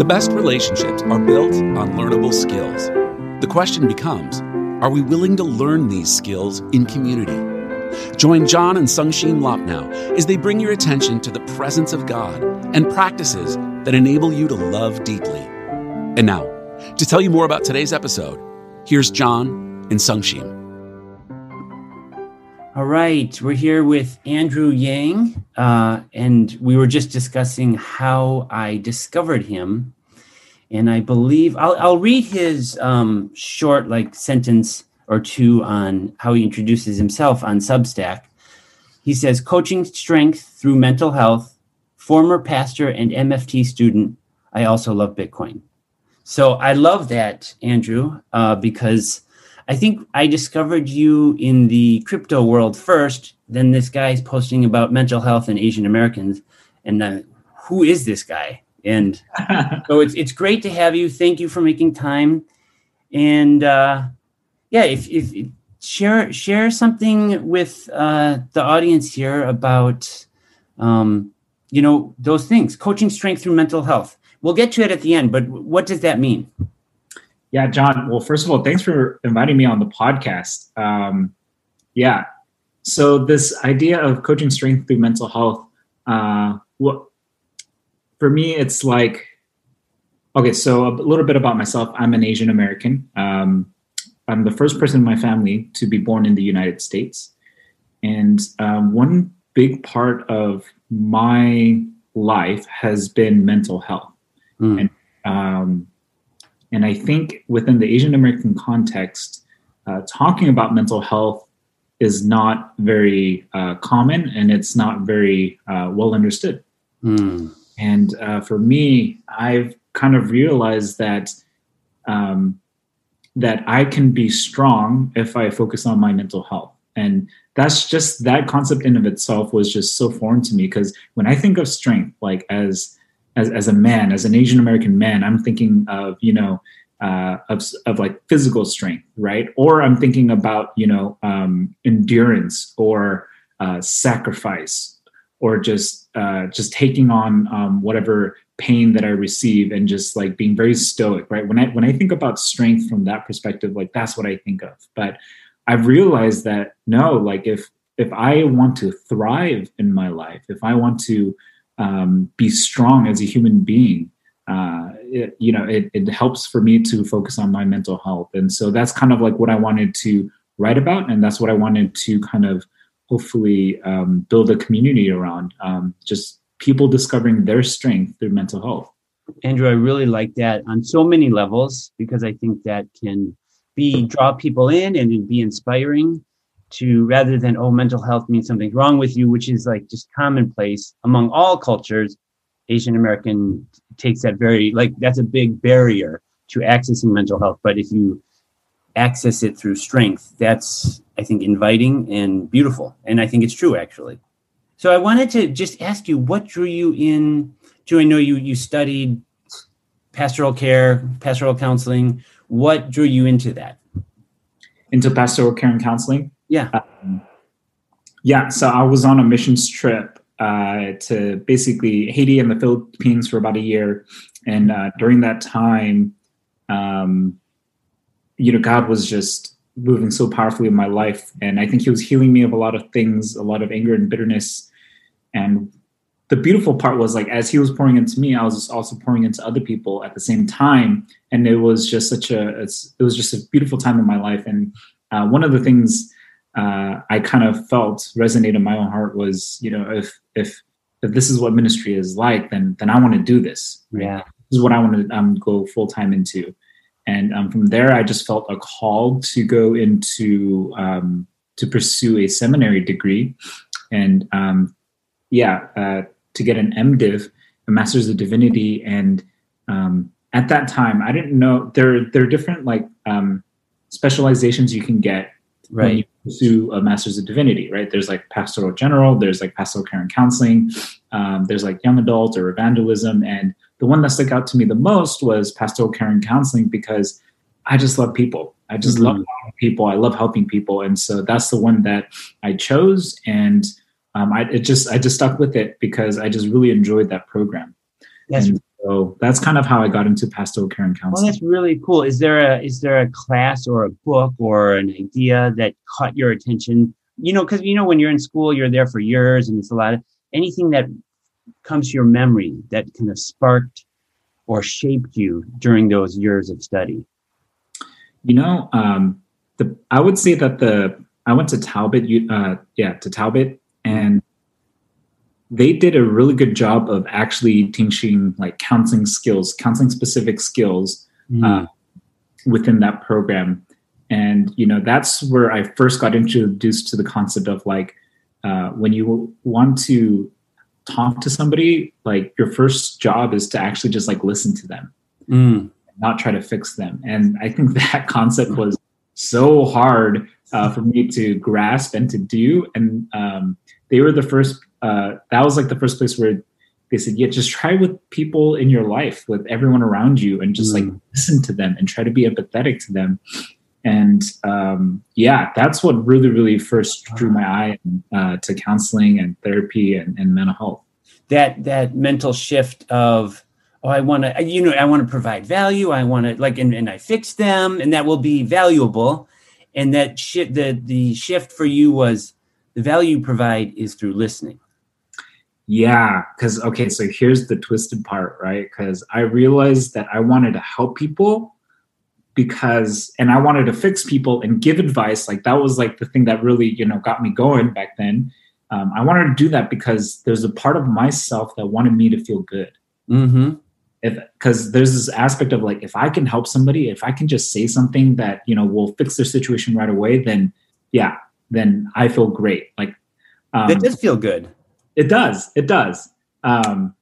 The best relationships are built on learnable skills. The question becomes are we willing to learn these skills in community? Join John and Sungshin Lop now as they bring your attention to the presence of God and practices that enable you to love deeply. And now, to tell you more about today's episode, here's John and Sungshin. All right, we're here with Andrew Yang, uh, and we were just discussing how I discovered him. And I believe I'll, I'll read his um, short, like, sentence or two on how he introduces himself on Substack. He says, Coaching strength through mental health, former pastor and MFT student. I also love Bitcoin. So I love that, Andrew, uh, because I think I discovered you in the crypto world first. Then this guy is posting about mental health and Asian Americans, and uh, who is this guy? And so it's it's great to have you. Thank you for making time. And uh, yeah, if, if, share share something with uh, the audience here about um, you know those things, coaching strength through mental health. We'll get to it at the end, but what does that mean? Yeah, John. Well, first of all, thanks for inviting me on the podcast. Um, yeah. So this idea of coaching strength through mental health, uh, what for me, it's like, okay. So a little bit about myself. I'm an Asian American. Um, I'm the first person in my family to be born in the United States, and um, one big part of my life has been mental health, mm. and um, and I think within the Asian American context, uh, talking about mental health is not very uh, common and it's not very uh, well understood. Mm. And uh, for me, I've kind of realized that um, that I can be strong if I focus on my mental health. And that's just that concept in of itself was just so foreign to me because when I think of strength, like as as, as a man, as an Asian American man, I'm thinking of, you know, uh, of, of like physical strength, right? Or I'm thinking about, you know, um, endurance or uh, sacrifice or just uh, just taking on um, whatever pain that I receive and just like being very stoic, right? When I when I think about strength from that perspective, like that's what I think of. But I've realized that no, like if if I want to thrive in my life, if I want to um, be strong as a human being, uh, it, you know, it, it helps for me to focus on my mental health. And so that's kind of like what I wanted to write about. And that's what I wanted to kind of hopefully um, build a community around um, just people discovering their strength through mental health. Andrew, I really like that on so many levels because I think that can be draw people in and be inspiring to rather than oh mental health means something's wrong with you which is like just commonplace among all cultures asian american takes that very like that's a big barrier to accessing mental health but if you access it through strength that's i think inviting and beautiful and i think it's true actually so i wanted to just ask you what drew you in to i know you you studied pastoral care pastoral counseling what drew you into that into pastoral care and counseling yeah. Um, yeah. So I was on a missions trip uh, to basically Haiti and the Philippines for about a year. And uh, during that time, um, you know, God was just moving so powerfully in my life. And I think He was healing me of a lot of things, a lot of anger and bitterness. And the beautiful part was like, as He was pouring into me, I was also pouring into other people at the same time. And it was just such a, it was just a beautiful time in my life. And uh, one of the things, uh, I kind of felt resonate in my own heart was, you know, if if if this is what ministry is like, then then I want to do this. Right? Yeah, this is what I want to um, go full time into. And um, from there, I just felt a call to go into um, to pursue a seminary degree, and um, yeah, uh, to get an MDiv, a Master's of Divinity. And um, at that time, I didn't know there there are different like um, specializations you can get right. pursue a master's of divinity right? There's like pastoral general there's like pastoral care and counseling um, there's like young adult or evangelism. And the one that stuck out to me the most was pastoral care and counseling because i just love people i just mm-hmm. love people i love helping people and so that's the one that i chose and um, I it just I just stuck with it because I just really enjoyed that program. That's and, so that's kind of how I got into pastoral care and counseling. Well, that's really cool. Is there a is there a class or a book or an idea that caught your attention? You know, because you know when you're in school, you're there for years, and it's a lot of anything that comes to your memory that kind of sparked or shaped you during those years of study. You know, um, the I would say that the I went to Talbot, uh, yeah, to Talbot, and they did a really good job of actually teaching like counseling skills, counseling specific skills uh, within that program. And you know, that's where I first got introduced to the concept of like uh, when you want to talk to somebody, like your first job is to actually just like listen to them Mm. not try to fix them. And I think that concept was so hard uh, for me to grasp and to do. And um, they were the first, uh, that was like the first place where they said, yeah, just try with people in your life, with everyone around you, and just like Mm. listen to them and try to be empathetic to them. And um, yeah, that's what really, really first drew my eye uh, to counseling and therapy and, and mental health. that that mental shift of oh i want to you know i want to provide value i want to like and, and i fix them and that will be valuable and that shit the the shift for you was the value you provide is through listening Yeah, because okay, so here's the twisted part, right? Because I realized that I wanted to help people because, and I wanted to fix people and give advice. Like that was like the thing that really, you know, got me going back then. Um, I wanted to do that because there's a part of myself that wanted me to feel good. mm-hmm If because there's this aspect of like, if I can help somebody, if I can just say something that you know will fix their situation right away, then yeah, then I feel great. Like um, that does feel good it does. It does. Um,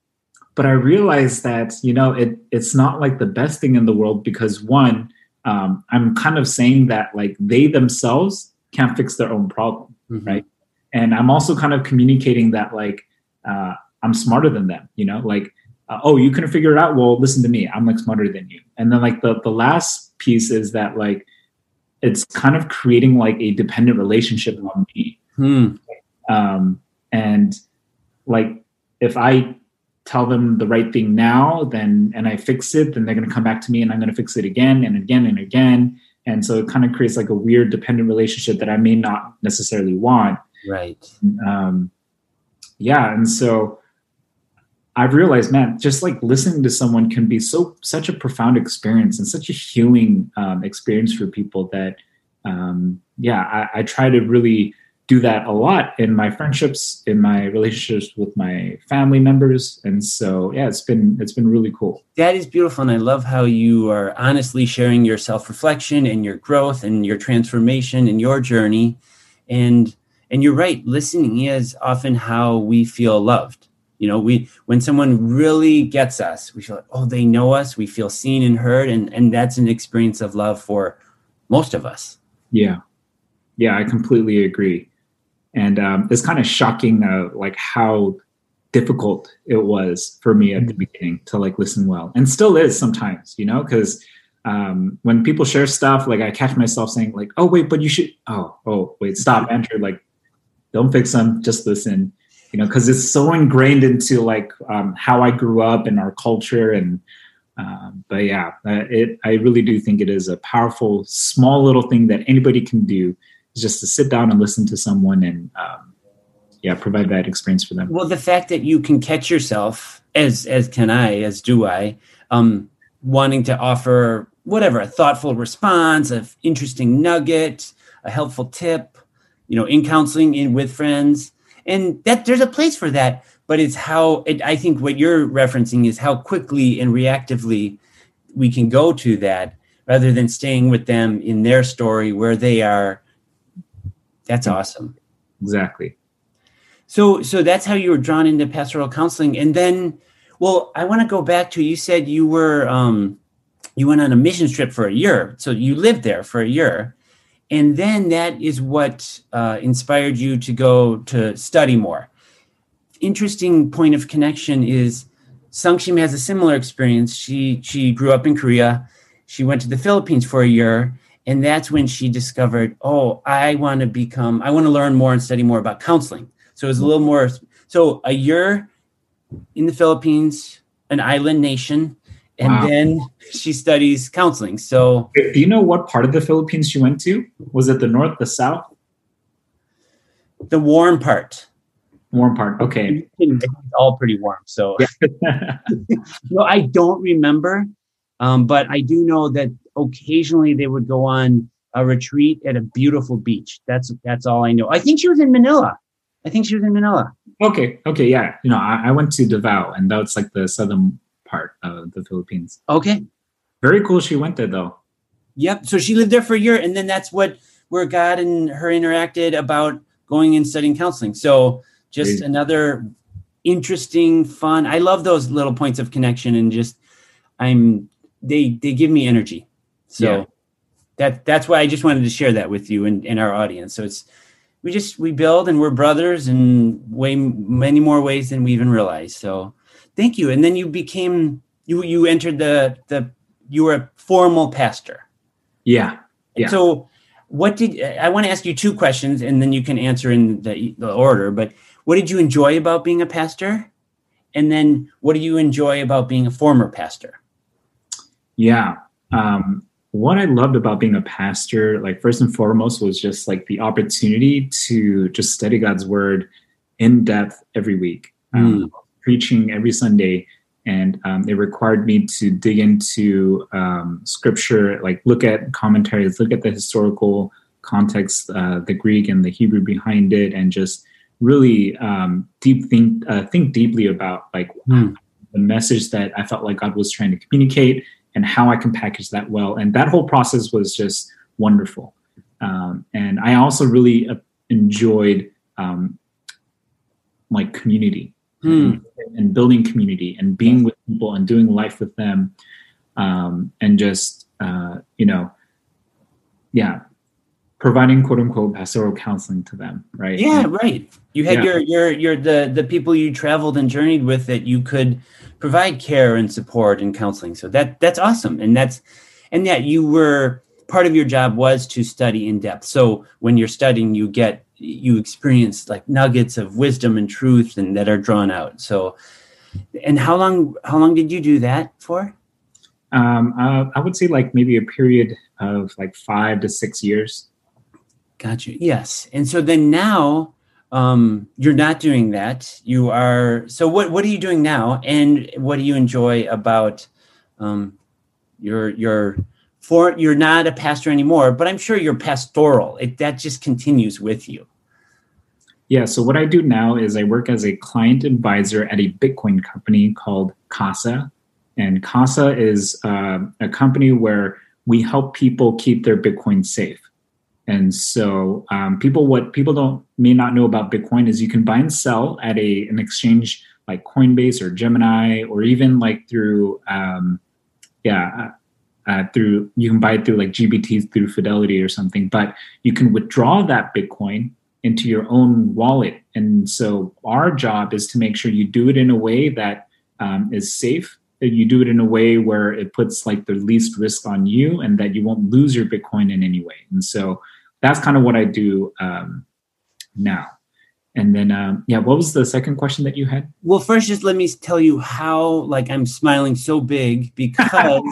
but I realized that you know it it's not like the best thing in the world because one, um, I'm kind of saying that like they themselves can't fix their own problem, Mhm. right? and I'm also kind of communicating that like uh, I'm smarter than them. You know, like uh, oh you couldn't figure it out. Well, listen to me. I'm like smarter than you. And then like the the last piece is that like it's kind of creating like a dependent relationship on me Hmm. um, and like if i tell them the right thing now then and i fix it then they're going to come back to me and i'm going to fix it again and again and again. And so it kind of creates like a weird dependent relationship that i may not necessarily want. Right. Um, yeah and so i've realized man just like listening to someone can be so such a profound experience and such a healing um, experience for people that um, yeah I, I try to really do that a lot in my friendships in my relationships with my family members. And so yeah it's been it's been really cool. That is beautiful. And i love how you are honestly sharing your self-reflection and your growth and your transformation and your journey. And and you're right. Listening is often how we feel loved. You know we when someone really gets us we feel like oh they know us. We feel seen and heard. And and that's an experience of love for most of us. Yeah. Yeah i completely agree and um, it's kind of shocking uh, like how difficult it was for me at the beginning to like listen well and still is sometimes you know because um, when people share stuff like i catch myself saying like oh wait but you should oh oh wait stop andrew like don't fix them just listen you know because it's so ingrained into like um, how i grew up and our culture and um, but yeah uh, it i really do think it is a powerful small little thing that anybody can do just to sit down and listen to someone and um, yeah provide that experience for them. Well the fact that you can catch yourself as as can i as do i um wanting to offer whatever a thoughtful response an interesting nugget a helpful tip you know in counseling in with friends. And that there's a place for that but it's how it, i think what you're referencing is how quickly and reactively we can go to that rather than staying with them in their story where they are that's awesome. Exactly. So so that's how you were drawn into pastoral counseling. And then well i want to go back to you said you were um you went on a mission trip for a year. So you lived there for a year. And then that is what uh, inspired you to go to study more. Interesting point of connection is Sungshim has a similar experience. She she grew up in Korea. She went to the Philippines for a year, and that's when she discovered, oh, I want to become, I want to learn more and study more about counseling. So it was a little more. So a year in the Philippines, an island nation, and Wow. then she studies counseling. So Do you know what part of the Philippines she went to? Was it the north, the south? the warm part. Warm part. Okay. It's all pretty warm. So no, I don't remember, um, but I do know that occasionally they would go on a retreat at a beautiful beach. That's that's all I know. I think she was in Manila. I think she was in Manila. okay. Okay. Yeah. You know, I, I went to Davao, and that's like the southern part of the Philippines. Okay. Very cool. She went there though. Yep. So she lived there for a year, and then that's what where God and her interacted about going and studying counseling. So just another interesting, fun. I love those little points of connection, and just I'm they they give me energy. So Yeah. that that's why I just wanted to share that with you and, and our audience. So it's we just we build and we're brothers in way many more ways than we even realize. So thank you. And then you became you you entered the the you were a formal pastor. Yeah. Yeah. So, what did I want to ask you two questions, and then you can answer in the, the order. But what did you enjoy about being a pastor, and then what do you enjoy about being a former pastor? Yeah. Um, what I loved about being a pastor, like first and foremost, was just like the opportunity to just study God's word in depth every week, um, preaching every Sunday. And um, it required me to dig into um, scripture, like look at commentaries, look at the historical context, uh, the Greek and the Hebrew behind it, and just really um, deep think uh, think deeply about like Hmm. the message that I felt like God was trying to communicate and how I can package that well. And that whole process was just wonderful. Um, and I also really uh, enjoyed um, like community Hmm. and building community and being with people and doing life with them um, and just uh, you know yeah providing quote unquote pastoral counseling to them right Yeah, right. You had Yeah. your your your the the people you traveled and journeyed with that you could provide care and support and counseling. So that that's awesome, and that's and that you were part of your job was to study in depth. So when you're studying, you get you experience like nuggets of wisdom and truth and that are drawn out. So, and how long how long did you do that for? um, uh, i would say like maybe a period of like five to six years Got you. Yes. And so then now um, you're not doing that. You are. So what what are you doing now? And what do you enjoy about um, your your for you're not a pastor anymore, but I'm sure you're pastoral. It that just continues with you. Yeah, so what I do now is I work as a client advisor at a Bitcoin company called Casa. And Casa is uh, a company where we help people keep their Bitcoin safe. And so um, people, what people don't may not know about Bitcoin is you can buy and sell at a an exchange like Coinbase or Gemini, or even like through um, yeah, uh, uh, through you can buy it through like GBT through Fidelity or something. But you can withdraw that Bitcoin into your own wallet. And so our job is to make sure you do it in a way that um, is safe. That you do it in a way where it puts like the least risk on you, and that you won't lose your Bitcoin in any way. And so that's kind of what I do um, now. And then, um, yeah, what was the second question that you had? Well, first, just let me tell you how like I'm smiling so big because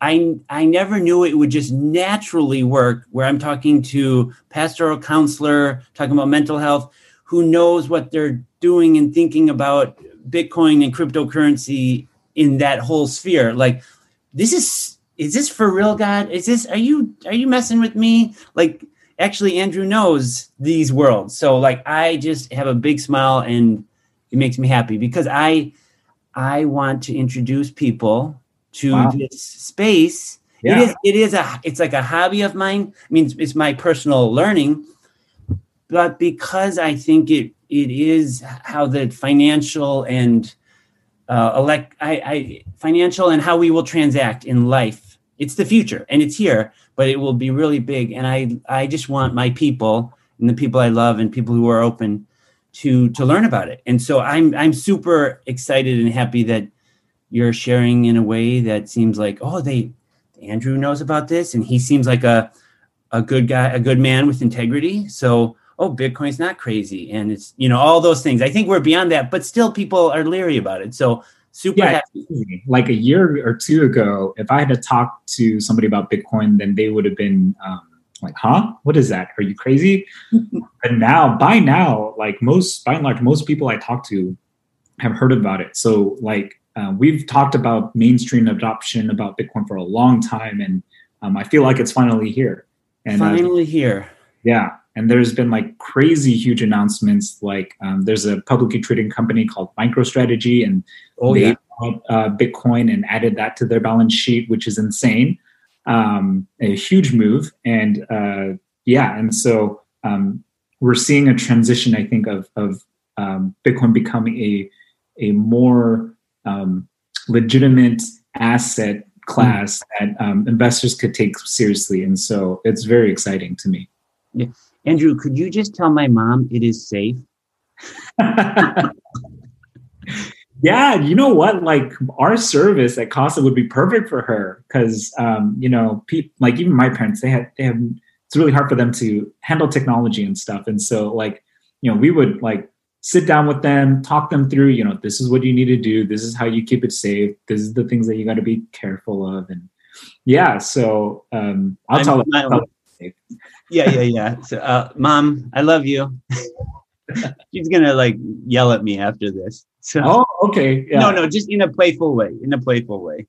I I never knew it would just naturally work. Where I'm talking to pastoral counselor, talking about mental health, who knows what they're doing and thinking about Bitcoin and cryptocurrency in that whole sphere. Like, this is is this for real, God? Is this are you are you messing with me? Like, actually, Andrew knows these worlds, so like I just have a big smile and it makes me happy because I I want to introduce people to Wow. this space. Yeah. It is it is a it's like a hobby of mine. I mean, it's, it's my personal learning, but because I think it it is how the financial and uh, elect I, I financial and how we will transact in life. It's the future and it's here, but it will be really big. And I I just want my people and the people I love and people who are open to to learn about it. And so I'm I'm super excited and happy that you're sharing in a way that seems like oh they Andrew knows about this and he seems like a a good guy a good man with integrity. So oh Bitcoin's not crazy and it's you know all those things. I think we're beyond that, but still people are leery about it. So super Yeah, happy. like a year or two ago, if I had to talk to somebody about Bitcoin, then they would have been um, like, "Huh? What is that? Are you crazy?" but now, by now, like most, by and large, most people I talk to have heard about it. So, like, uh, we've talked about mainstream adoption about Bitcoin for a long time, and um, I feel like it's finally here. And uh, Finally here. yeah, and there's been like crazy huge announcements. Like, um, there's a publicly traded company called MicroStrategy, and Oh they yeah. bought, uh, Bitcoin and added that to their balance sheet, which is insane. Um, a huge move, and uh, yeah, and so um, we're seeing a transition. I think of of um, Bitcoin becoming a a more um, legitimate asset class that um, investors could take seriously, and so it's very exciting to me. Yeah. Andrew, could you just tell my mom it is safe? yeah, you know what? Like our service at Casa would be perfect for her because um, you know, pe- like even my parents, they had they have it's really hard for them to handle technology and stuff, and so like you know, we would like sit down with them, talk them through. You know, this is what you need to do. This is how you keep it safe. This is the things that you got to be careful of, and yeah. So um, I'll I'm- tell her. my- tell. Yeah, yeah, yeah. So, uh, mom, I love you. She's gonna like yell at me after this. So Oh, okay. Yeah. no, no, just in a playful way. In a playful way.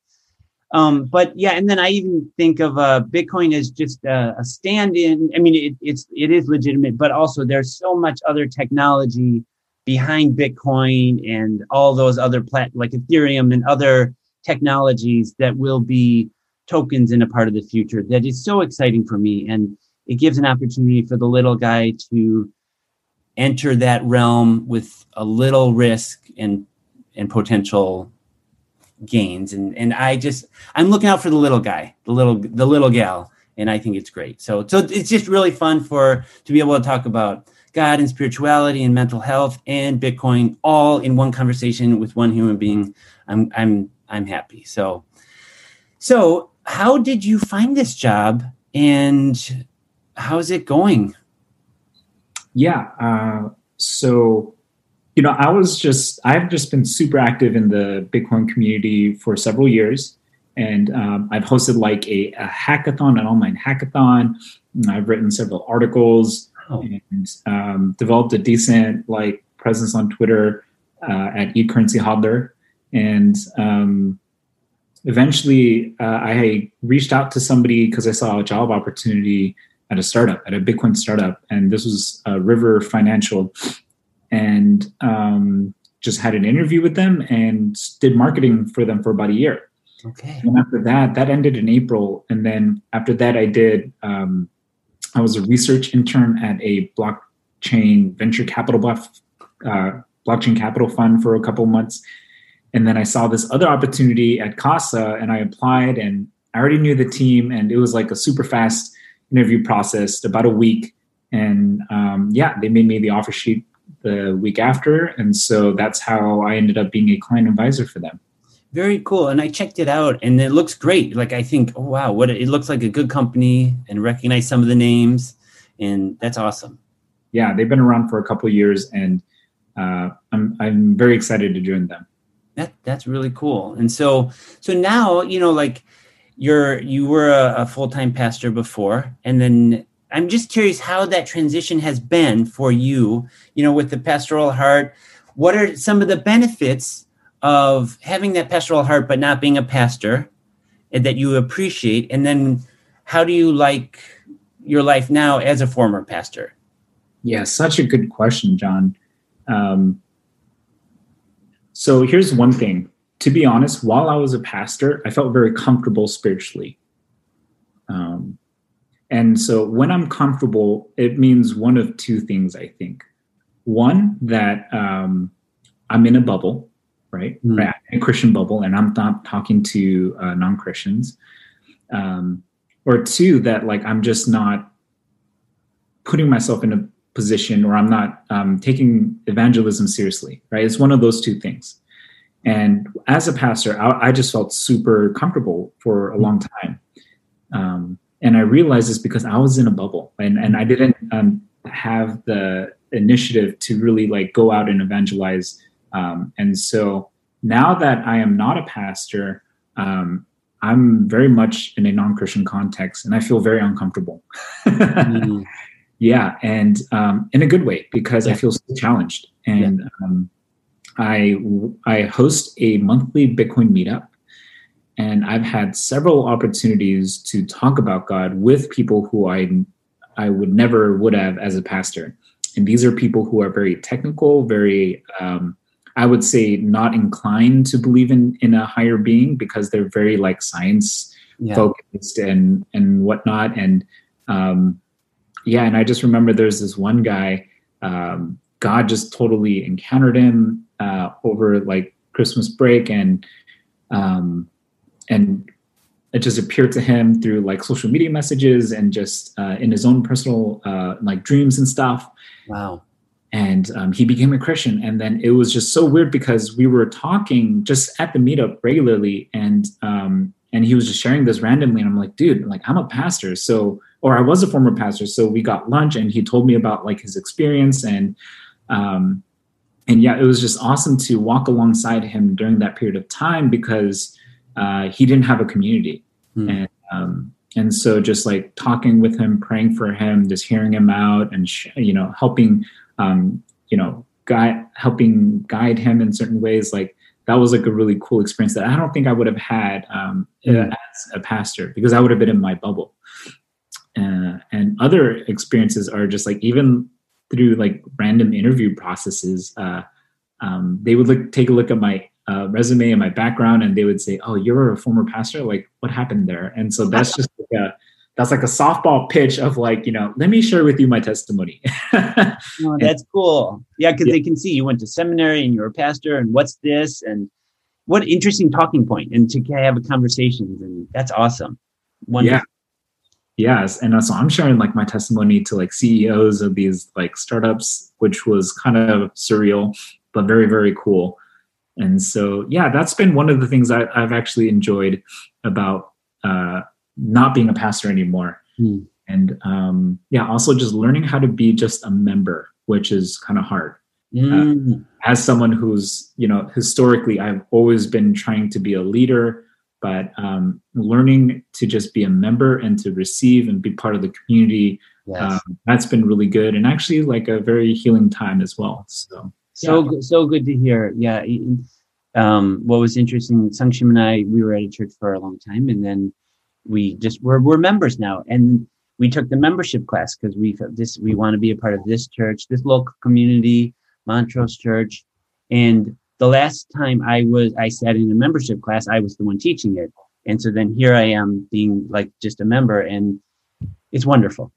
Um, but yeah, and then I even think of uh, Bitcoin as just a, a stand-in. I mean, it, it's it is legitimate, but also there's so much other technology behind Bitcoin and all those other plat like Ethereum and other technologies that will be tokens in a part of the future. That is so exciting for me, and it gives an opportunity for the little guy to enter that realm with a little risk and and potential gains. And and I just I'm looking out for the little guy the little the little gal and I think it's great. So so it's just really fun for to be able to talk about God and spirituality and mental health and Bitcoin all in one conversation with one human being. I'm I'm I'm happy. So so how did you find this job and how's it going Yeah. Uh, so, you know, I was just, I've just been super active in the Bitcoin community for several years. And um, I've hosted like a, a hackathon, an online hackathon. And I've written several articles oh, and um, developed a decent like presence on Twitter uh, at eCurrency Hodler. And um, eventually, uh, I reached out to somebody because I saw a job opportunity at a startup, at a Bitcoin startup, and this was uh, River Financial, and um, just had an interview with them and did marketing for them for about a year. okay And after that, that ended in April. And then after that, I did, um, I was a research intern at a blockchain venture capital bluff, uh, blockchain capital fund for a couple months. And then I saw this other opportunity at Casa and I applied and I already knew the team and it was like a super fast interview process, about a week. And um, yeah, they made me the offer sheet the week after. And so that's how I ended up being a client advisor for them. Very cool. And I checked it out and it looks great. Like I think, oh wow, what it looks like a good company and recognize some of the names and that's awesome. yeah, they've been around for a couple of years, and uh, I'm I'm very excited to join them. That that's really cool. And so so now, you know, like you're you were a, a full-time pastor before and then I'm just curious how that transition has been for you, you know, with the pastoral heart. What are some of the benefits of having that pastoral heart but not being a pastor and that you appreciate and then how do you like your life now as a former pastor? Yeah, such a good question, John. Um, so here's one thing. To be honest, while I was a pastor, I felt very comfortable spiritually. Um, and so when I'm comfortable, it means one of two things, I think. One, that um, I'm in a bubble, right? Mm. right? A Christian bubble, and I'm not talking to uh, non Christians. Um, or two, that like I'm just not putting myself in a position or I'm not um, taking evangelism seriously, right? It's one of those two things. And as a pastor, I, I just felt super comfortable for a long time. Um, and I realized this because I was in a bubble and, and I didn't um, have the initiative to really like go out and evangelize. Um, and so now that I am not a pastor, um, I'm very much in a non-Christian context, and I feel very uncomfortable. mm. Yeah, and um, in a good way because yeah. I feel so challenged. And yeah. um, I I host a monthly Bitcoin meetup, and I've had several opportunities to talk about God with people who I I would never would have as a pastor. And these are people who are very technical, very um, I would say not inclined to believe in in a higher being because they're very like science yeah. focused and and whatnot. And um, yeah, and I just remember there's this one guy. Um, God just totally encountered him uh, over like Christmas break, and um, and it just appeared to him through like social media messages and just uh, in his own personal uh, like dreams and stuff. Wow. And um, he became a Christian. And then it was just so weird because we were talking just at the meetup regularly, and um, and he was just sharing this randomly, and I'm like, dude, like I'm a pastor, so or I was a former pastor, so we got lunch, and he told me about like his experience and um, and yeah, it was just awesome to walk alongside him during that period of time because uh, he didn't have a community, mm. and um, and so just like talking with him, praying for him, just hearing him out, and sh- you know helping um, you know guide helping guide him in certain ways, like that was like a really cool experience that I don't think I would have had um, mm. as a pastor because I would have been in my bubble. Uh, and other experiences are just like even through like random interview processes. Uh, um, they would look take a look at my uh, resume and my background and they would say oh you're a former pastor? Like what happened there? And so that's just like a that's like a softball pitch of like you know let me share with you my testimony. Oh, that's cool. Yeah because yeah. they can see you went to seminary and you're a pastor and what's this? And what interesting talking point and to have a conversation and that's awesome. Wonderful. yeah yes and so i'm sharing like my testimony to like ceos of these like startups which was kind of surreal but very very cool and so yeah that's been one of the things I, have actually enjoyed about uh, not being a pastor anymore mm. and um, yeah also just learning how to be just a member which is kind of hard mm. uh, as someone who's you know historically i've always been trying to be a leader but um, learning to just be a member and to receive and be part of the community yes. um, that's been really good and actually like a very healing time as well so so yeah. so good to hear. Yeah. Um, what was interesting, Sungshim and I, we were at a church for a long time, and then we just we're we're members now, and we took the membership class because we this we want to be a part of this church, this local community, Montrose Church, and the last time I was I sat in a membership class, I was the one teaching it, and so then here I am being like just a member, and it's wonderful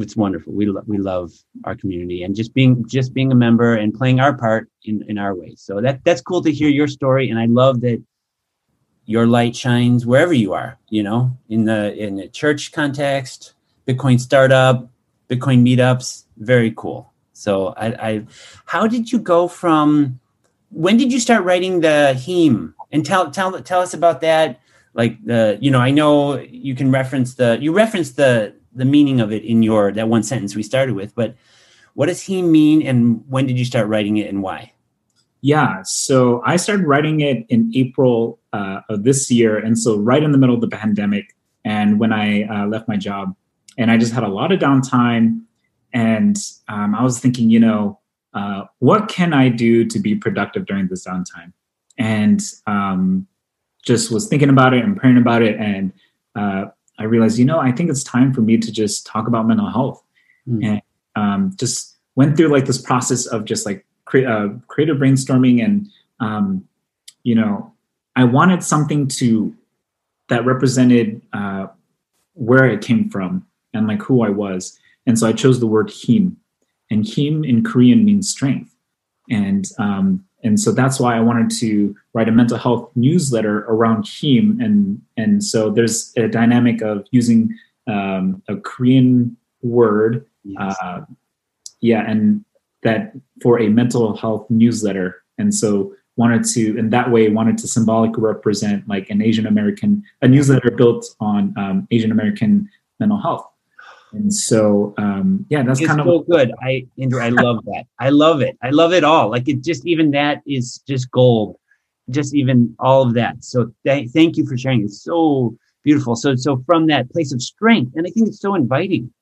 it's wonderful. We we love our community and just being just being a member and playing our part in in our way. So that that's cool to hear your story, and I love that your light shines wherever you are. You know, in the in the church context, Bitcoin startup, Bitcoin meetups, very cool. So I, I how did you go from when did you start writing the Heem and tell tell tell us about that? Like the you know I know you can reference the you reference the the meaning of it in your that one sentence we started with but what does he mean and when did you start writing it and why yeah so i started writing it in april uh, of this year and so right in the middle of the pandemic and when i uh, left my job and i just had a lot of downtime and um, i was thinking you know uh, what can i do to be productive during this downtime? And um, just was thinking about it and praying about it. And uh, I realized, you know, I think it's time for me to just talk about mental health, mm. and um, just went through like this process of just like cre- uh, creative brainstorming, and um, you know, I wanted something to that represented uh, where I came from and like who I was, and so I chose the word Heem, and Heem in Korean means strength, and um, and so that's why I wanted to write a mental health newsletter around Heem. And and so there's a dynamic of using um, a Korean word, yes. uh, yeah, and that for a mental health newsletter. And so wanted to in that way wanted to symbolically represent like an Asian American a newsletter built on um, Asian American mental health. And so, um, yeah, that's it's kind of so good. I, Andrew, I love that. I love it. I love it all. Like it just, even that is just gold. just even all of that. So th- thank you for sharing. It's so beautiful. So so from that place of strength, and I think it's so inviting.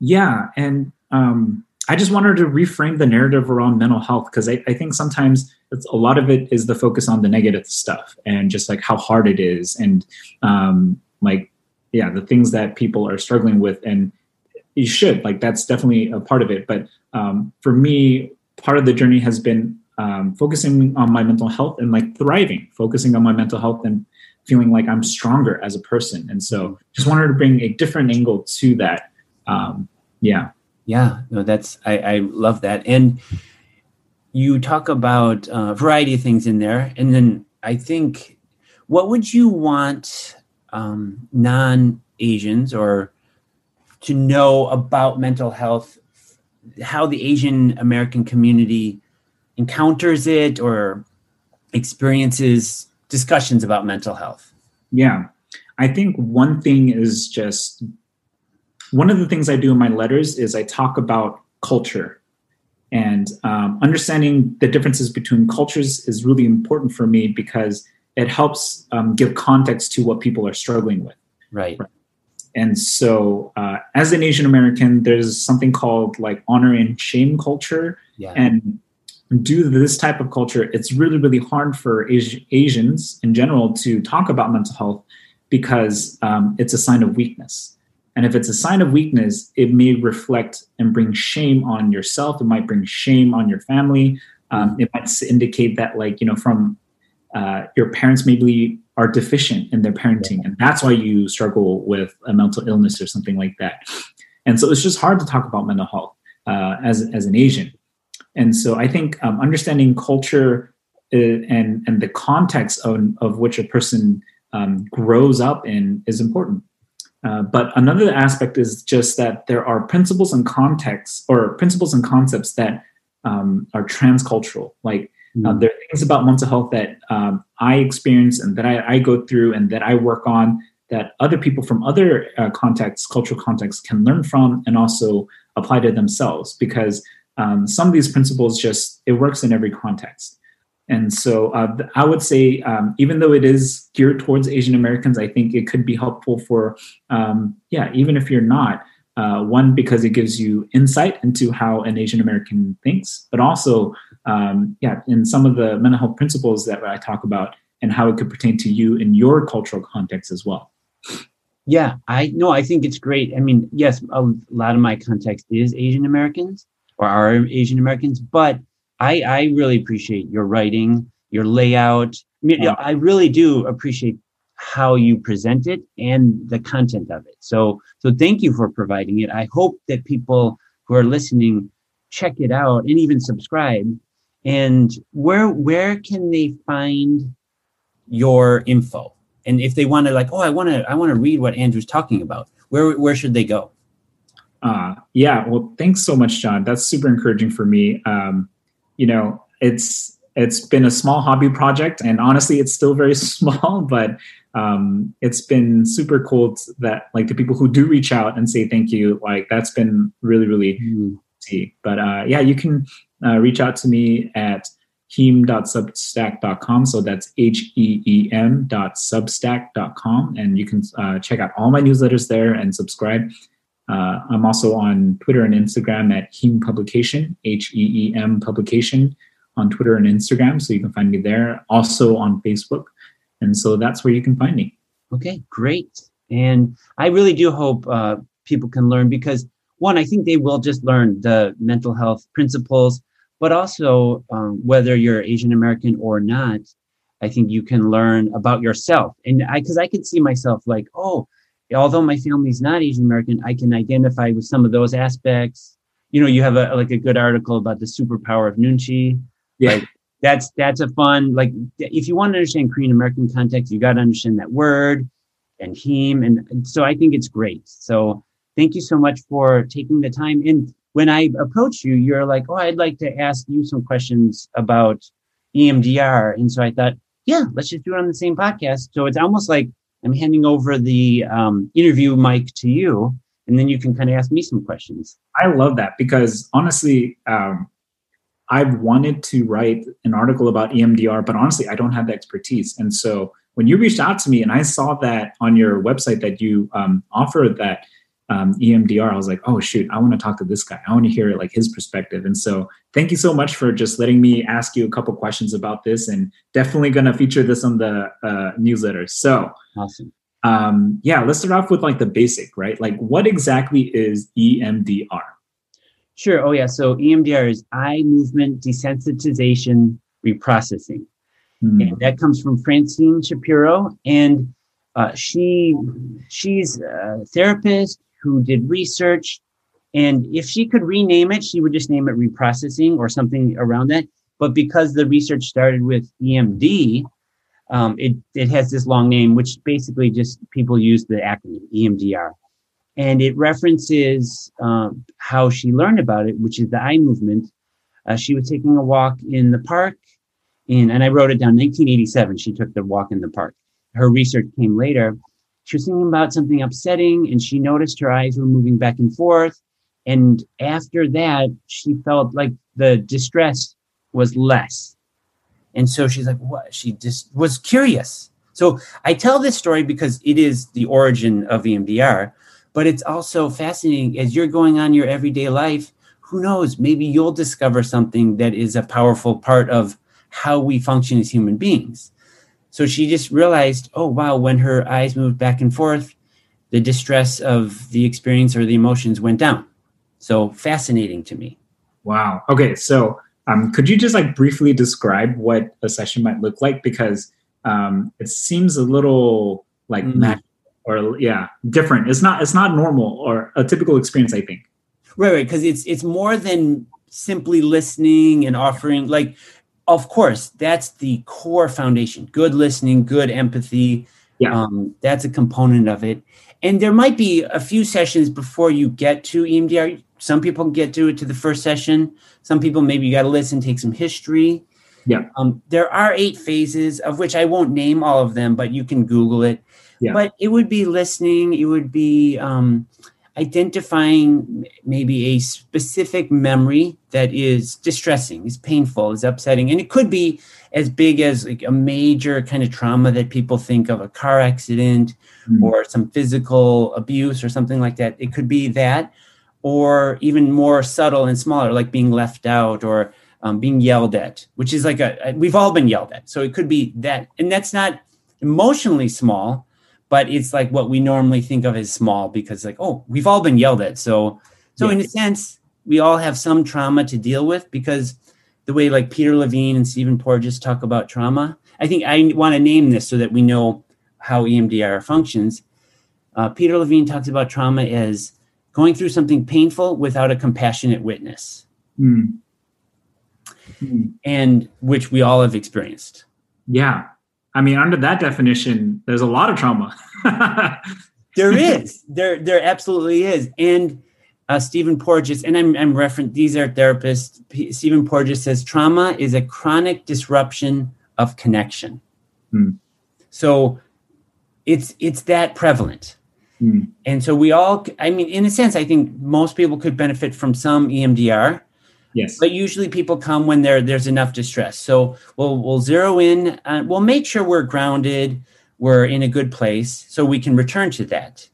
Yeah, and um, I just wanted to reframe the narrative around mental health because I, I, think sometimes a lot of it is the focus on the negative stuff and just like how hard it is and um, like yeah the things that people are struggling with and you should like that's definitely a part of it. But um, for me part of the journey has been um, focusing on my mental health and like thriving focusing on my mental health and feeling like i'm stronger as a person. And so just wanted to bring a different angle to that. Um, yeah. Yeah no that's i, I love that. And you talk about uh, a variety of things in there. And then i think what would you want um, non asians or to know about mental health how the asian american community encounters it or experiences discussions about mental health. Yeah. I think one thing is just one of the things I do in my letters is I talk about culture. And um, understanding the differences between cultures is really important for me because it helps um, give context to what people are struggling with. Right. And so, uh, as an Asian American, there's something called like honor and shame culture. Yeah. And due to this type of culture, it's really, really hard for Asi- Asians in general to talk about mental health because um, it's a sign of weakness. And if it's a sign of weakness, it may reflect and bring shame on yourself. It might bring shame on your family. Um, it might indicate that, like, you know, from uh, your parents maybe are deficient in their parenting, and that's why you struggle with a mental illness or something like that. And so it's just hard to talk about mental health uh, as as an Asian. And so I think um, understanding culture uh, and and the context of, of which a person um, grows up in is important. Uh, but another aspect is just that there are principles and contexts or principles and concepts that um, are transcultural. Like mm. uh, hmm. there are things about mental health that um, I experience and that I, I, go through and that I work on that other people from other uh, contexts, cultural contexts, can learn from and also apply to themselves. Because um, some of these principles just it works in every context. And so uh, I would say, um, even though it is geared towards Asian Americans, I think it could be helpful for, um, yeah, even if you're not. Uh, one, because it gives you insight into how an Asian American thinks, but also, um, yeah, in some of the mental health principles that I talk about and how it could pertain to you in your cultural context as well. Yeah, I no, I think it's great. I mean, yes, a lot of my context is Asian Americans or are Asian Americans, but I, I really appreciate your writing, your layout. I mean, yeah. I really do appreciate how you present it and the content of it. So, so thank you for providing it. I hope that people who are listening check it out and even subscribe. And where where can they find your info? And if they want to, like, oh, I want to, I want to read what Andrew's talking about. Where where should they go? Uh, yeah, well, thanks so much, John. That's super encouraging for me. Um, you know, it's it's been a small hobby project, and honestly, it's still very small, but um, it's been super cool that like the people who do reach out and say thank you, like that's been really really mm. But uh, yeah, you can uh, reach out to me at heem.substack.com. So that's H E E M dot substack.com. And you can uh, check out all my newsletters there and subscribe. Uh, I'm also on Twitter and Instagram at Heem Publication, H E E M Publication on Twitter and Instagram. So you can find me there. Also on Facebook. And so that's where you can find me. Okay, great. And I really do hope uh, people can learn because, one, I think they will just learn the mental health principles, but also um, whether you're Asian American or not, I think you can learn about yourself. And I, because I could see myself like, oh, although my family's not Asian American, I can identify with some of those aspects. You know, you have a like a good article about the superpower of Nunchi. Yeah. Like, that's that's a fun like if you want to understand Korean American context, you got to understand that word and Heem, and, and so I think it's great. So thank you so much for taking the time. And when I approach you, you're like, oh, I'd like to ask you some questions about EMDR, and so I thought, yeah, let's just do it on the same podcast. So it's almost like I'm handing over the um, interview mic to you, and then you can kind of ask me some questions. I love that because honestly, um, I've wanted to write an article about EMDR, but honestly, I don't have the expertise. And so when you reached out to me and I saw that on your website that you um, offer that um, EMDR, I was like, oh shoot, I want to talk to this guy. I want to hear like his perspective. And so thank you so much for just letting me ask you a couple questions about this and definitely going to feature this on the uh, newsletter. So awesome. Um, yeah, let's start off with like the basic, right? Like what exactly is EMDR? Sure. Oh yeah. So EMDR is eye movement desensitization reprocessing. Mm. And that comes from Francine Shapiro. And uh, she she's a therapist who did research. And if she could rename it, she would just name it reprocessing or something around that. But because the research started with EMD, um, it, it has this long name, which basically just people use the acronym EMDR. And it references um, how she learned about it, which is the eye movement. Uh, she was taking a walk in the park in, and I wrote it down, 1987, she took the walk in the park. Her research came later. She was thinking about something upsetting and she noticed her eyes were moving back and forth. And after that, she felt like the distress was less. And so she's like, what? She just was curious. So I tell this story because it is the origin of EMDR, but it's also fascinating as you're going on your everyday life. Who knows? Maybe you'll discover something that is a powerful part of how we function as human beings. So she just realized, oh, wow, when her eyes moved back and forth, the distress of the experience or the emotions went down. So fascinating to me. Wow. Okay. So um, could you just like briefly describe what a session might look like? Because um, it seems a little like mm. or yeah, different. It's not it's not normal or a typical experience, I think. Right, right. Because it's it's more than simply listening and offering like of course, that's the core foundation. Good listening, good empathy. Yeah. Um, that's a component of it. And there might be a few sessions before you get to EMDR. Some people get to it to the first session. Some people maybe you got to listen, take some history. Yeah. Um, there are eight phases, of which I won't name all of them, but you can Google it. Yeah. But it would be listening. It would be um, identifying maybe a specific memory that is distressing, is painful, is upsetting. And it could be as big as like a major kind of trauma that people think of a car accident mm-hmm. or some physical abuse or something like that. It could be that, or even more subtle and smaller, like being left out or um, being yelled at, which is like a, a, we've all been yelled at. So it could be that. And that's not emotionally small but it's like what we normally think of as small because like oh we've all been yelled at so so yeah. in a sense we all have some trauma to deal with because the way like peter levine and stephen porges talk about trauma i think i want to name this so that we know how emdr functions uh, peter levine talks about trauma as going through something painful without a compassionate witness mm. Mm. and which we all have experienced yeah I mean, under that definition, there's a lot of trauma. there is. There, there absolutely is. And uh, Stephen Porges, and I'm, I'm referring, these are therapists. P- Stephen Porges says trauma is a chronic disruption of connection. Hmm. So it's it's that prevalent. Hmm. And so we all, I mean, in a sense, I think most people could benefit from some EMDR Yes. But usually people come when there there's enough distress. So we'll we'll zero in. Uh, we'll make sure we're grounded. We're in a good place, so we can return to that.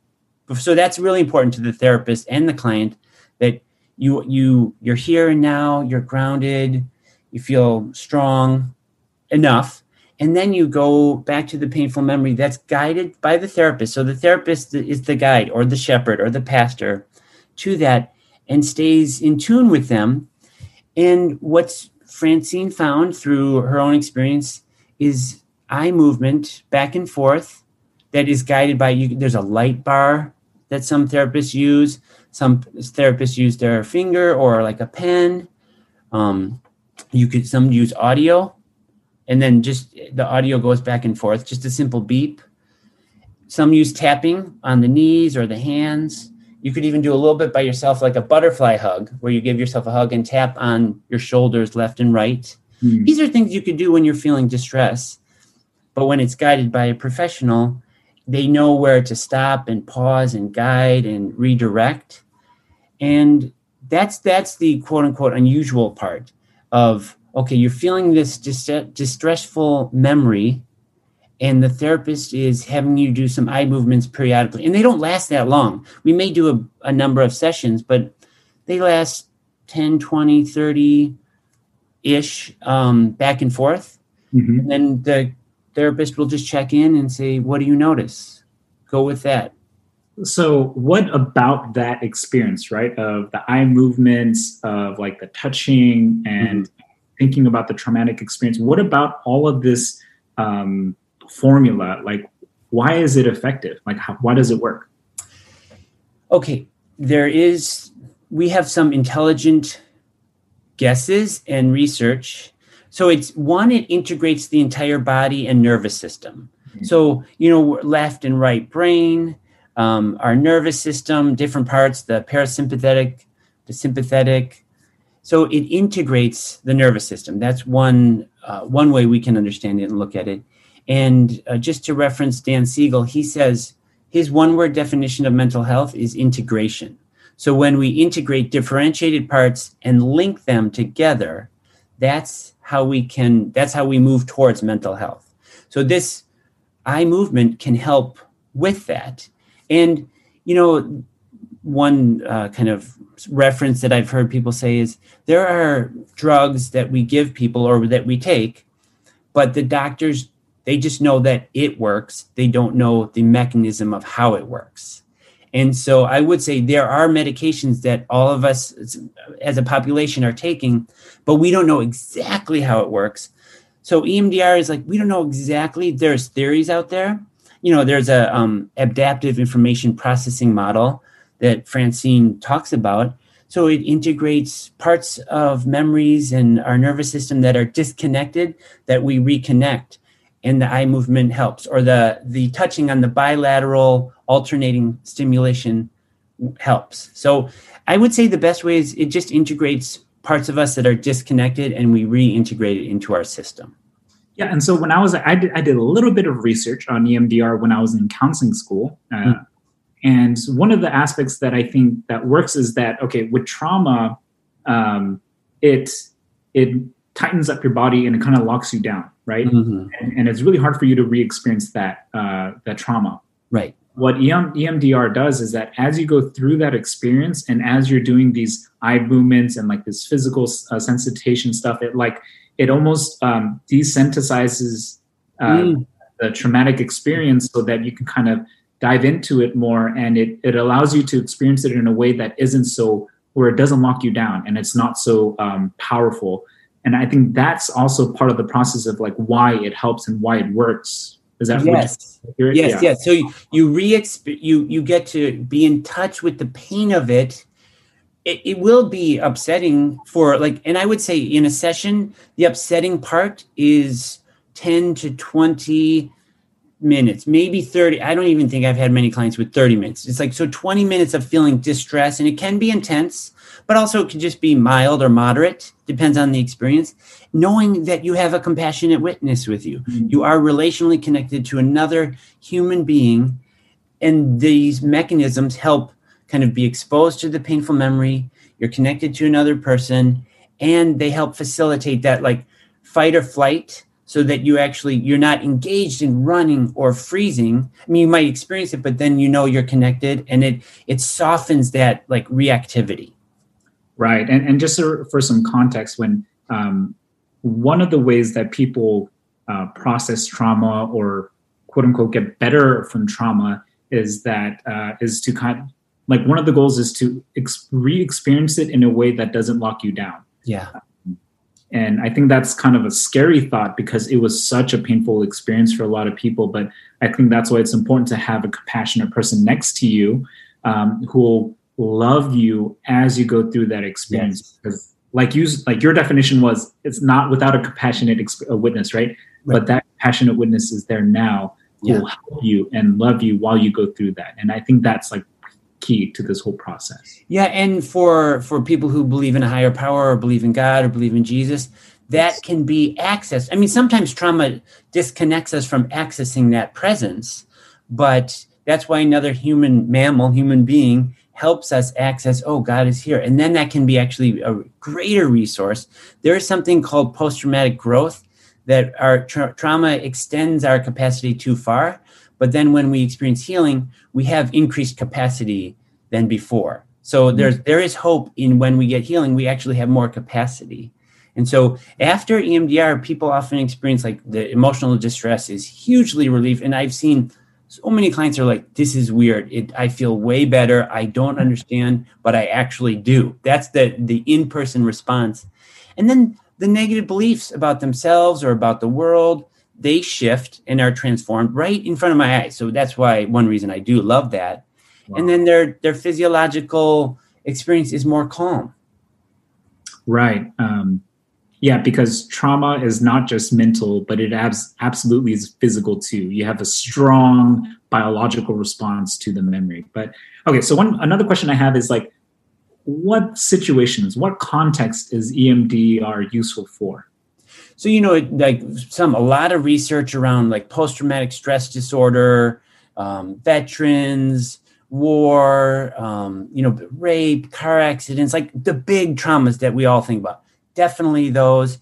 So that's really important to the therapist and the client that you you you're here and now. You're grounded. You feel strong enough, and then you go back to the painful memory that's guided by the therapist. So the therapist is the guide or the shepherd or the pastor to that and stays in tune with them and what's Francine found through her own experience is eye movement back and forth that is guided by you. There's a light bar that some therapists use. Some therapists use their finger or like a pen. Um, you could some use audio, and then just the audio goes back and forth. Just a simple beep. Some use tapping on the knees or the hands. You could even do a little bit by yourself, like a butterfly hug, where you give yourself a hug and tap on your shoulders left and right. Mm. These are things you could do when you're feeling distress. But when it's guided by a professional, they know where to stop and pause and guide and redirect. And that's that's the quote unquote unusual part. of okay, you're feeling this distressful memory, and the therapist is having you do some eye movements periodically, and they don't last that long. We may do a, a number of sessions, but they last 10, 20, 30 ish um, back and forth. Mm-hmm. And then the therapist will just check in and say, What do you notice? Go with that. So, what about that experience, right? Of the eye movements, of like the touching and mm-hmm. thinking about the traumatic experience. What about all of this um, formula? Like, why is it effective? Like, how, why does it work? Okay, there is, we have some intelligent guesses and research. So it's one, it integrates the entire body and nervous system. Mm-hmm. So, you know, left and right brain, um, our nervous system, different parts, the parasympathetic, the sympathetic. So it integrates the nervous system. That's one uh, one way we can understand it and look at it. And uh, just to reference Dan Siegel, he says his one word definition of mental health is integration. So when we integrate differentiated parts and link them together, that's how we can that's how we move towards mental health. So this eye movement can help with that. And you know, one uh, kind of reference that I've heard people say is there are drugs that we give people or that we take, but the doctors they just know that it works. They don't know the mechanism of how it works. And so I would say there are medications that all of us as a population are taking, but we don't know exactly how it works. So EMDR is like, we don't know exactly. There's theories out there. You know, there's a um, adaptive information processing model that Francine talks about. So it integrates parts of memories and our nervous system that are disconnected that we reconnect and the eye movement helps or the the touching on the bilateral alternating stimulation helps. So i would say the best way is it just integrates parts of us that are disconnected and we reintegrate it into our system. Yeah and so when i was i did, I did a little bit of research on emdr when i was in counseling school uh, mm. and one of the aspects that i think that works is that okay with trauma um, it it tightens up your body and it kind of locks you down, right? Mm-hmm. And, and, it's really hard for you to re-experience that uh, that trauma. Right. What EM, EMDR does is that as you go through that experience and as you're doing these eye movements and like this physical uh, sensitization stuff, it like it almost um, desensitizes uh, mm. the traumatic experience so that you can kind of dive into it more and it, it allows you to experience it in a way that isn't so where it doesn't lock you down and it's not so um, powerful and i think that's also part of the process of like why it helps and why it works is that yes yes yeah. yes so you you re you you get to be in touch with the pain of it. it it will be upsetting for like and i would say in a session the upsetting part is 10 to 20 minutes, maybe 30. I don't even think I've had many clients with 30 minutes. It's like so 20 minutes of feeling distress, and it can be intense, but also it can just be mild or moderate, depends on the experience. Knowing that you have a compassionate witness with you, mm-hmm. you are relationally connected to another human being, and these mechanisms help kind of be exposed to the painful memory. You're connected to another person, and they help facilitate that like fight or flight so that you actually you're not engaged in running or freezing i mean you might experience it but then you know you're connected and it it softens that like reactivity right. And, and just for some context when um, one of the ways that people uh, process trauma or quote unquote get better from trauma is that uh, is to kind of, like one of the goals is to ex- re-experience it in a way that doesn't lock you down. Yeah. And i think that's kind of a scary thought because it was such a painful experience for a lot of people but i think that's why it's important to have a compassionate person next to you um, who will love you as you go through that experience because like you like your definition was it's not without a compassionate exp- a witness right? right? but that passionate witness is there now who yeah. will help you and love you while you go through that and i think that's like key to this whole process. Yeah, and for for people who believe in a higher power or believe in God or believe in Jesus, that can be accessed. I mean, sometimes trauma disconnects us from accessing that presence, but that's why another human mammal, human being helps us access, oh, God is here. And then that can be actually a greater resource. There is something called post traumatic growth that our tra- trauma extends our capacity too far. But then when we experience healing, we have increased capacity than before. So mm-hmm. there's there is hope in when we get healing, we actually have more capacity. And so after EMDR, people often experience like the emotional distress is hugely relieved. And I've seen so many clients are like, this is weird. It, I feel way better. I don't understand, but I actually do. That's the, the in-person response. And then the negative beliefs about themselves or about the world, they shift and are transformed right in front of my eyes. So that's why one reason I do love that. Wow. And then their, their physiological experience is more calm. Right. Um, yeah, because trauma is not just mental, but it abs- absolutely is physical too. You have a strong biological response to the memory. But okay, so one another question I have is like, what situations, what context is EMDR useful for? So you know, like some a lot of research around like post traumatic stress disorder, um, veterans, war, um, you know, rape, car accidents, like the big traumas that we all think about definitely those,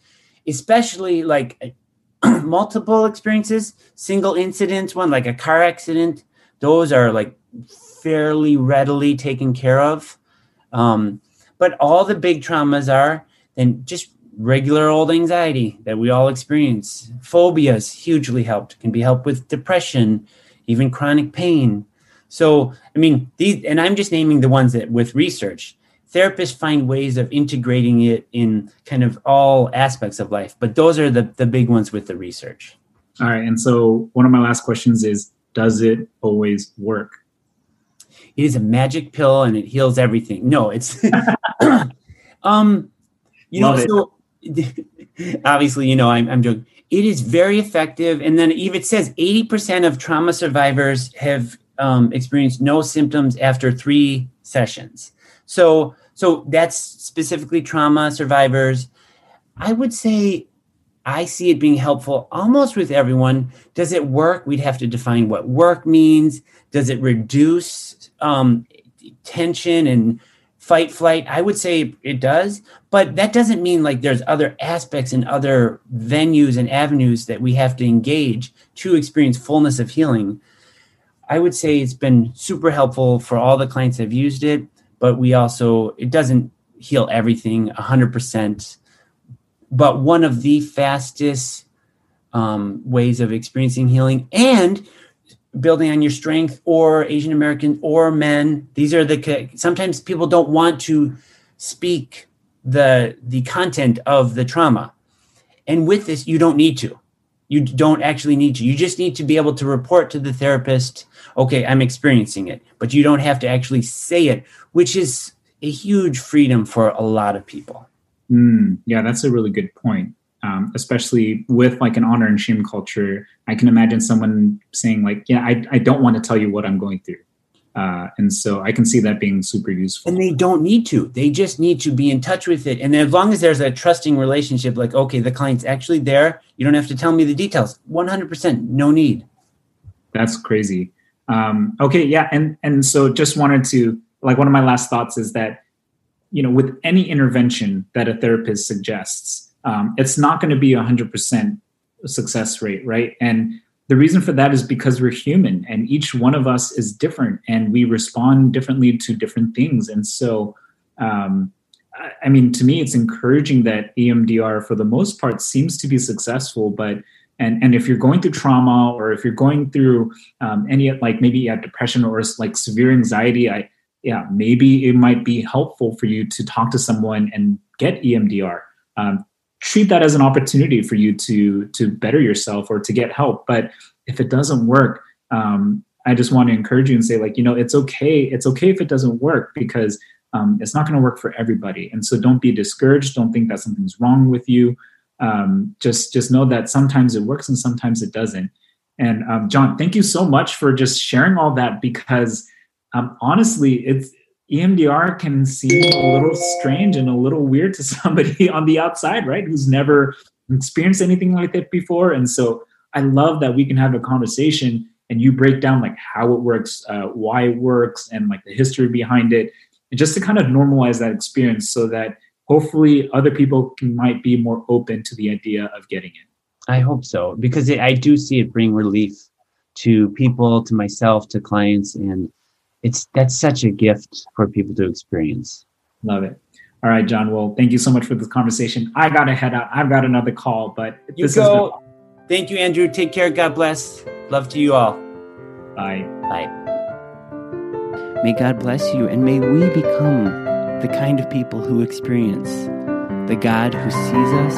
especially like multiple experiences, single incidents, one like a car accident, those are like fairly readily taken care of. Um, but all the big traumas are then just regular old anxiety that we all experience. Phobias hugely helped, can be helped with depression, even chronic pain. So, I mean, these, and I'm just naming the ones that with research therapists find ways of integrating it in kind of all aspects of life but those are the, the big ones with the research. All right and so one of my last questions is does it always work? It is a magic pill and it heals everything. No it's um you Love know so obviously you know I'm, I'm joking. It is very effective and then even it says 80% of trauma survivors have um, experienced no symptoms after three sessions so so that's specifically trauma survivors. I would say I see it being helpful almost with everyone. Does it work? We'd have to define what work means. Does it reduce um, tension and fight flight? I would say it does, but that doesn't mean like there's other aspects and other venues and avenues that we have to engage to experience fullness of healing. I would say it's been super helpful for all the clients that have used it but we also it doesn't heal everything 100% but one of the fastest um, ways of experiencing healing and building on your strength or asian american or men these are the sometimes people don't want to speak the the content of the trauma. And with this you don't need to. You don't actually need to. You just need to be able to report to the therapist okay i'm experiencing it but you don't have to actually say it which is a huge freedom for a lot of people. Mm, yeah, that's a really good point. Um, especially with like an honor and shame culture, I can imagine someone saying like, "Yeah, I, I don't want to tell you what I'm going through," uh, and so I can see that being super useful. And they don't need to; they just need to be in touch with it. And as long as there's a trusting relationship, like, okay, the client's actually there, you don't have to tell me the details. One hundred percent, no need. That's crazy. Um, okay, yeah, and and so just wanted to like one of my last thoughts is that you know with any intervention that a therapist suggests um, it's not going to be a 100% success rate right? And the reason for that is because we're human and each one of us is different and we respond differently to different things. And so um, i mean to me it's encouraging that emdr for the most part seems to be successful but and and if you're going through trauma or if you're going through um, any like maybe you have depression or like severe anxiety i yeah, maybe it might be helpful for you to talk to someone and get EMDR. Um, treat that as an opportunity for you to to better yourself or to get help. But if it doesn't work, um, I just want to encourage you and say, like, you know, it's okay. It's okay if it doesn't work because um, it's not going to work for everybody. And so, don't be discouraged. Don't think that something's wrong with you. Um, just just know that sometimes it works and sometimes it doesn't. And um, John, thank you so much for just sharing all that because um, honestly, it's EMDR can seem a little strange and a little weird to somebody on the outside, right? Who's never experienced anything like that before. And so I love that we can have a conversation and you break down like how it works, uh, why it works, and like the history behind it, and just to kind of normalize that experience so that hopefully other people can, might be more open to the idea of getting it. I hope so because it, I do see it bring relief to people, to myself, to clients, and it's that's such a gift for people to experience. Love it. All right, John. Well, thank you so much for this conversation. I got to head out. I've got another call, but you go. Thank you, Andrew. Take care. God bless. Love to you all. Bye. Bye. May God bless you, and may we become the kind of people who experience the God who sees us,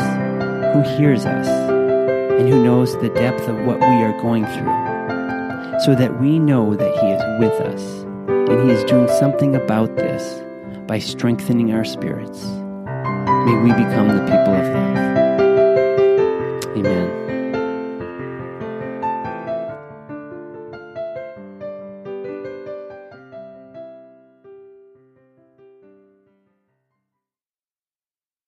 who hears us, and who knows the depth of what we are going through, so that we know that He is with us and He is doing something about this by strengthening our spirits. May we become the people of love. Amen.